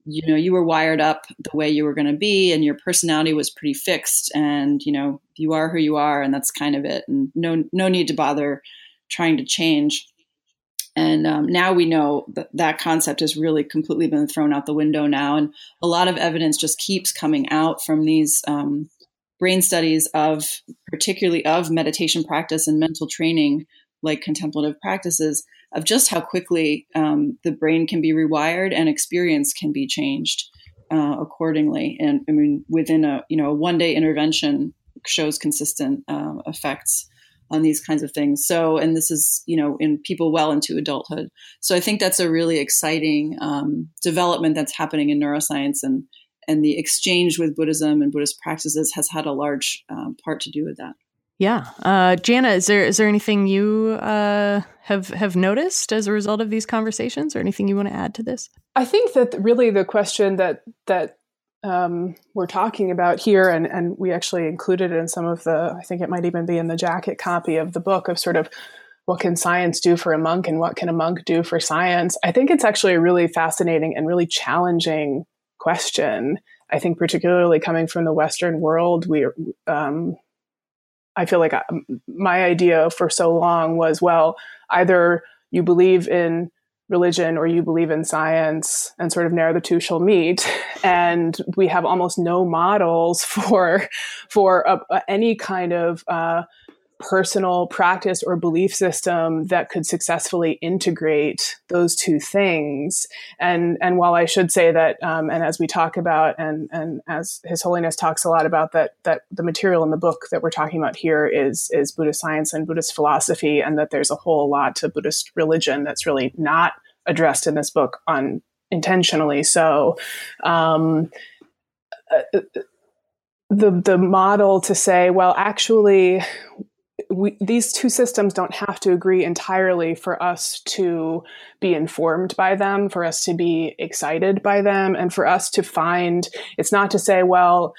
you know you were wired up the way you were going to be and your personality was pretty fixed and you know you are who you are and that's kind of it and no no need to bother trying to change. And um, now we know that that concept has really completely been thrown out the window now and a lot of evidence just keeps coming out from these um, brain studies of particularly of meditation practice and mental training like contemplative practices of just how quickly um, the brain can be rewired and experience can be changed uh, accordingly. And I mean, within a you know a one day intervention shows consistent uh, effects on these kinds of things. So, and this is you know in people well into adulthood. So I think that's a really exciting um, development that's happening in neuroscience and and the exchange with Buddhism and Buddhist practices has had a large um, part to do with that. Yeah, uh, Janna, is there is there anything you uh, have have noticed as a result of these conversations, or anything you want to add to this? I think that really the question that that um, we're talking about here, and and we actually included it in some of the. I think it might even be in the jacket copy of the book of sort of what can science do for a monk and what can a monk do for science. I think it's actually a really fascinating and really challenging question. I think particularly coming from the Western world, we um, I feel like I, my idea for so long was well, either you believe in religion or you believe in science and sort of ne'er the two shall meet. And we have almost no models for for a, a, any kind of uh, personal practice or belief system that could successfully integrate those two things. And and while I should say that, um, and as we talk about, and and as His Holiness talks a lot about that, that the material in the book that we're talking about here is is Buddhist science and Buddhist philosophy, and that there's a whole lot to Buddhist religion that's really not addressed in this book on intentionally. So. Um, uh, the the model to say, well, actually, we, these two systems don't have to agree entirely for us to be informed by them, for us to be excited by them, and for us to find it's not to say, well,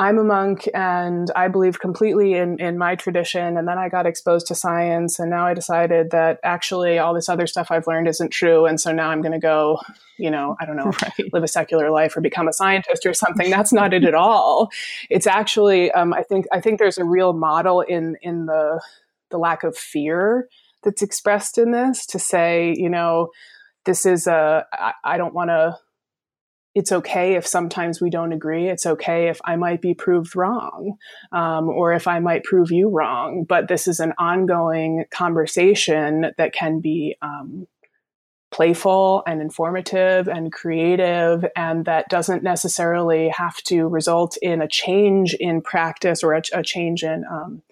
I'm a monk and I believe completely in, in my tradition. And then I got exposed to science. And now I decided that actually all this other stuff I've learned isn't true. And so now I'm going to go, you know, I don't know, right. live a secular life or become a scientist or something. That's not it at all. It's actually, um, I think, I think there's a real model in, in the, the lack of fear that's expressed in this to say, you know, this is a I, I don't want to it's okay if sometimes we don't agree. It's okay if I might be proved wrong um, or if I might prove you wrong. But this is an ongoing conversation that can be um, playful and informative and creative, and that doesn't necessarily have to result in a change in practice or a, a change in um,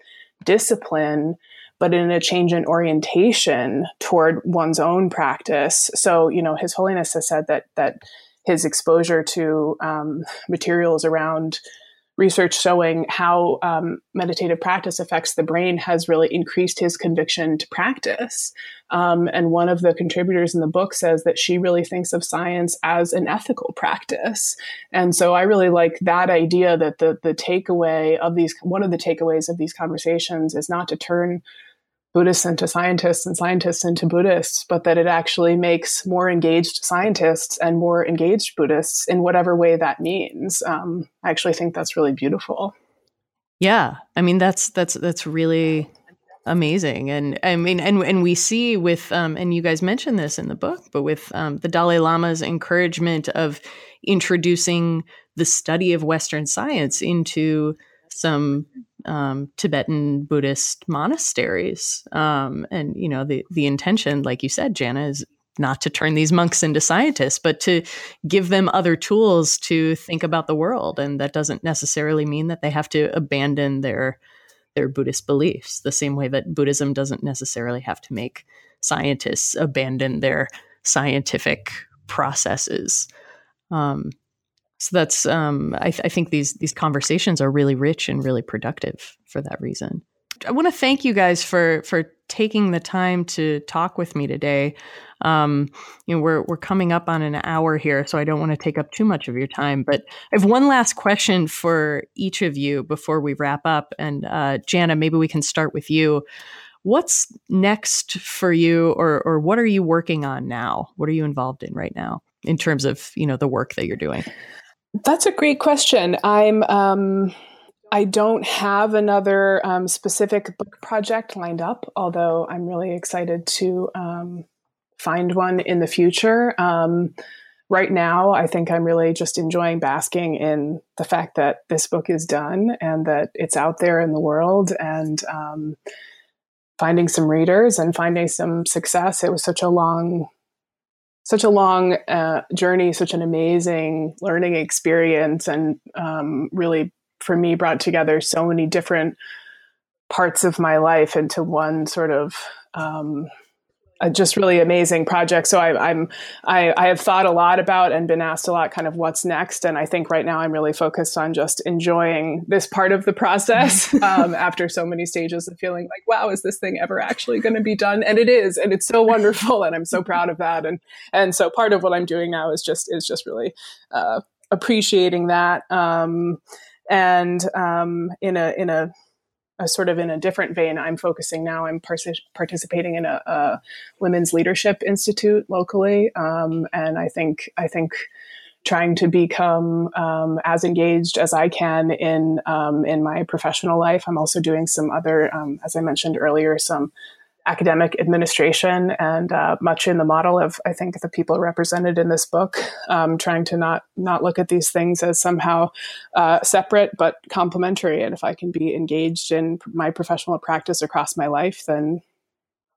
discipline but in a change in orientation toward one's own practice. So, you know, His Holiness has said that that his exposure to um, materials around research showing how um, meditative practice affects the brain has really increased his conviction to practice. Um, and one of the contributors in the book says that she really thinks of science as an ethical practice. And so I really like that idea that the the takeaway of these one of the takeaways of these conversations is not to turn Buddhists into scientists and scientists into Buddhists, but that it actually makes more engaged scientists and more engaged Buddhists in whatever way that means. Um, I actually think that's really beautiful. Yeah, I mean that's that's that's really amazing, and I mean, and and we see with um, and you guys mentioned this in the book, but with um, the Dalai Lama's encouragement of introducing the study of Western science into some um, Tibetan Buddhist monasteries. Um, and, you know, the, the intention, like you said, Janna, is not to turn these monks into scientists, but to give them other tools to think about the world. And that doesn't necessarily mean that they have to abandon their their Buddhist beliefs, the same way that Buddhism doesn't necessarily have to make scientists abandon their scientific processes. Um, so that's um, I, th- I, think these these conversations are really rich and really productive for that reason. I want to thank you guys for for taking the time to talk with me today. Um, you know, we're we're coming up on an hour here, so I don't want to take up too much of your time. But I have one last question for each of you before we wrap up. And uh, Janna, maybe we can start with you. What's next for you, or or what are you working on now? What are you involved in right now in terms of you know the work that you're doing? That's a great question. I'm um, I don't have another um, specific book project lined up, although I'm really excited to um, find one in the future. Um, right now, I think I'm really just enjoying basking in the fact that this book is done and that it's out there in the world and um, finding some readers and finding some success. It was such a long such a long uh, journey, such an amazing learning experience, and um, really for me brought together so many different parts of my life into one sort of um, a just really amazing project. So I, I'm I, I have thought a lot about and been asked a lot, kind of what's next. And I think right now I'm really focused on just enjoying this part of the process um, after so many stages of feeling like, wow, is this thing ever actually going to be done? And it is, and it's so wonderful, and I'm so proud of that. And and so part of what I'm doing now is just is just really uh, appreciating that. Um, and um, in a in a sort of in a different vein, I'm focusing now. I'm participating in a, a, women's leadership institute locally, um, and I think I think trying to become um, as engaged as I can in um, in my professional life. I'm also doing some other, um, as I mentioned earlier, some academic administration and uh, much in the model of I think the people represented in this book, um, trying to not not look at these things as somehow uh, separate but complementary. And if I can be engaged in my professional practice across my life, then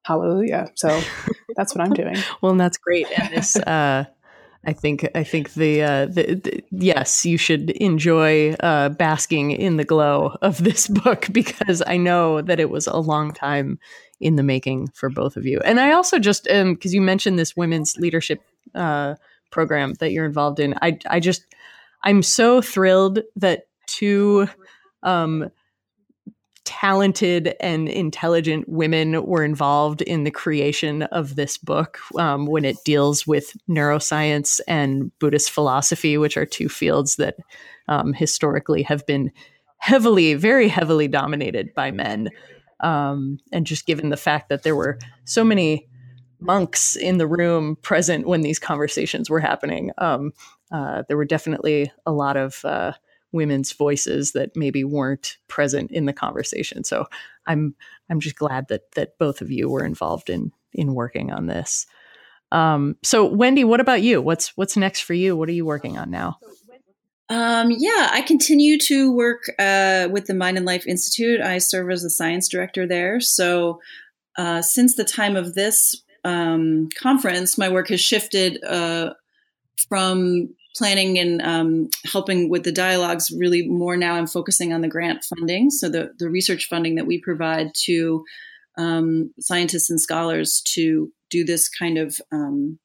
hallelujah. So that's what I'm doing. well, and that's great. And this. Uh... I think I think the, uh, the, the, yes, you should enjoy uh, basking in the glow of this book because I know that it was a long time in the making for both of you. And I also just because um, you mentioned this women's leadership uh, program that you're involved in, I I just I'm so thrilled that two um, talented and intelligent women were involved in the creation of this book um, when it deals with neuroscience and Buddhist philosophy, which are two fields that um, historically have been heavily, very heavily dominated by men. Um, and just given the fact that there were so many monks in the room present when these conversations were happening, um, uh, there were definitely a lot of uh, women's voices that maybe weren't present in the conversation. So I'm I'm just glad that that both of you were involved in in working on this. Um, so, Wendy, what about you? What's what's next for you? What are you working on now? Um, yeah, I continue to work uh, with the Mind and Life Institute. I serve as the science director there. So, uh, since the time of this um, conference, my work has shifted uh, from planning and um, helping with the dialogues really more now i'm focusing on the grant funding so the, the research funding that we provide to um, scientists and scholars to do this kind of um,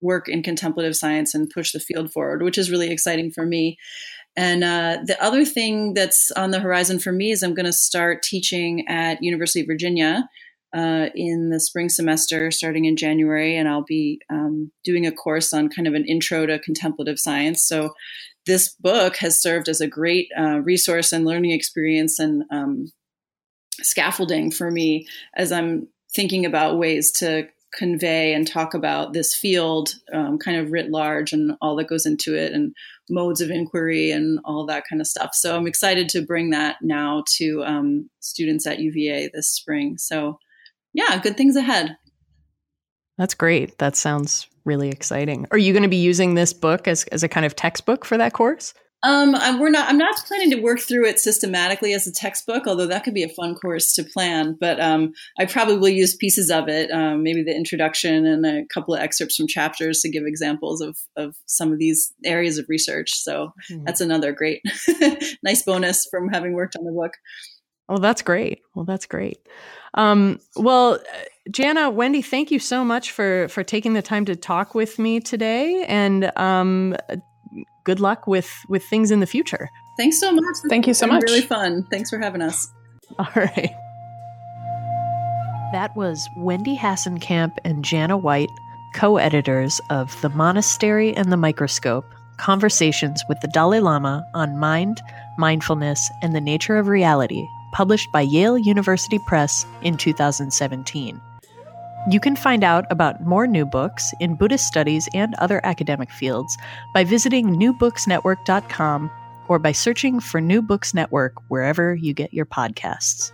work in contemplative science and push the field forward which is really exciting for me and uh, the other thing that's on the horizon for me is i'm going to start teaching at university of virginia uh, in the spring semester starting in January, and I'll be um, doing a course on kind of an intro to contemplative science. So, this book has served as a great uh, resource and learning experience and um, scaffolding for me as I'm thinking about ways to convey and talk about this field um, kind of writ large and all that goes into it and modes of inquiry and all that kind of stuff. So I'm excited to bring that now to um, students at UVA this spring. So yeah, good things ahead. That's great. That sounds really exciting. Are you going to be using this book as, as a kind of textbook for that course? Um, we're not. I'm not planning to work through it systematically as a textbook, although that could be a fun course to plan. But um, I probably will use pieces of it, um, maybe the introduction and a couple of excerpts from chapters to give examples of of some of these areas of research. So mm-hmm. that's another great, nice bonus from having worked on the book. Oh, that's great. Well, that's great. Um, well, Janna, Wendy, thank you so much for for taking the time to talk with me today, and um, good luck with with things in the future. Thanks so much. Thank you so much. Really fun. Thanks for having us. All right. That was Wendy Hasenkamp and Janna White, co-editors of The Monastery and the Microscope: Conversations with the Dalai Lama on Mind, Mindfulness, and the Nature of Reality published by Yale University Press in 2017. You can find out about more new books in Buddhist studies and other academic fields by visiting newbooksnetwork.com or by searching for New Books Network wherever you get your podcasts.